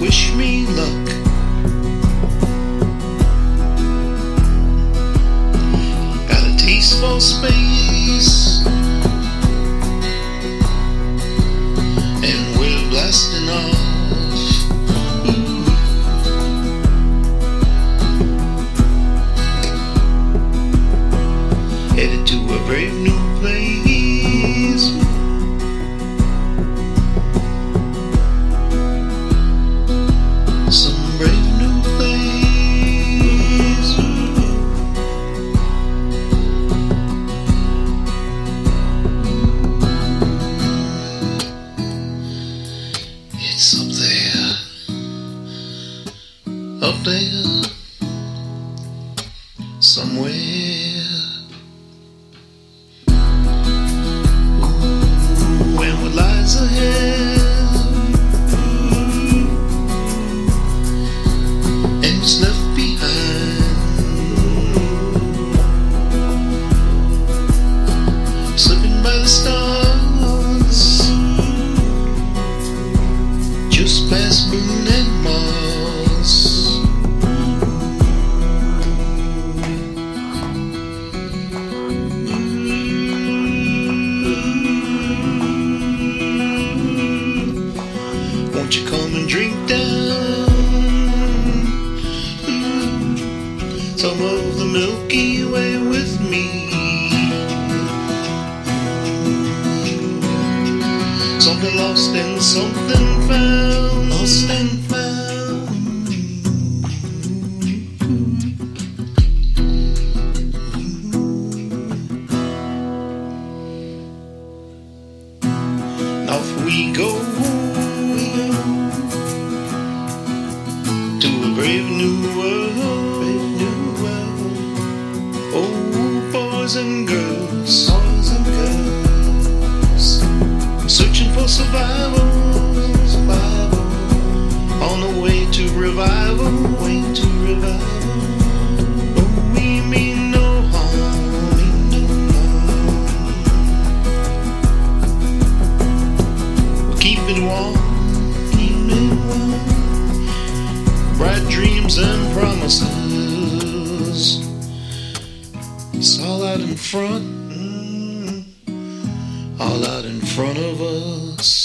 wish me luck. Got a taste for space, and we're blasting off. Ooh. Headed to a brave new place. It's up there, up there, somewhere. What lies ahead, and what's left behind, slipping by the stars just past Moon and Mars. Won't you come and drink down some of the Milky Way with me? Lost and something found. Lost and found. Off we go to a brave new world. Brave new world. Oh, boys and girls. Boys and girls survival, survival, on the way to revival, way to revival. Oh, we mean no harm, mean no harm. We'll keep it warm, keep it warm. Bright dreams and promises. It's all out in front. All out in front of us.